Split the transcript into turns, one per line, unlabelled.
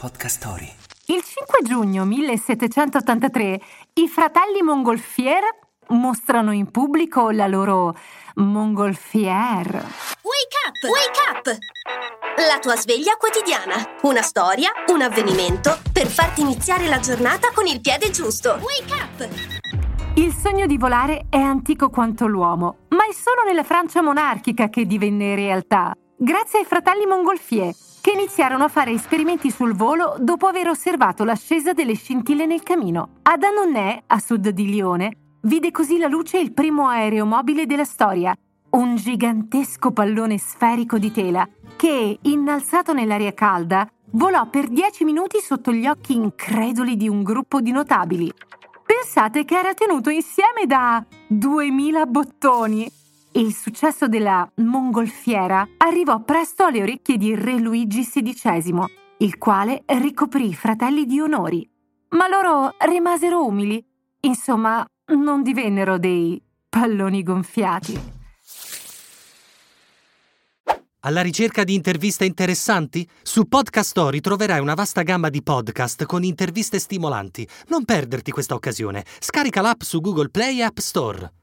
Podcast Story.
Il 5 giugno 1783 i fratelli Montgolfier mostrano in pubblico la loro Montgolfier.
Wake up! Wake up! La tua sveglia quotidiana. Una storia, un avvenimento per farti iniziare la giornata con il piede giusto. Wake up!
Il sogno di volare è antico quanto l'uomo, ma è solo nella Francia monarchica che divenne realtà, grazie ai fratelli Montgolfier che iniziarono a fare esperimenti sul volo dopo aver osservato l'ascesa delle scintille nel camino. Ad Annonay, a sud di Lione, vide così la luce il primo aereo mobile della storia, un gigantesco pallone sferico di tela che, innalzato nell'aria calda, volò per dieci minuti sotto gli occhi increduli di un gruppo di notabili. Pensate che era tenuto insieme da 2000 bottoni il successo della mongolfiera arrivò presto alle orecchie di Re Luigi XVI, il quale ricoprì i fratelli di onori. Ma loro rimasero umili, insomma, non divennero dei palloni gonfiati.
Alla ricerca di interviste interessanti? Su Podcast Story troverai una vasta gamma di podcast con interviste stimolanti. Non perderti questa occasione. Scarica l'app su Google Play e App Store.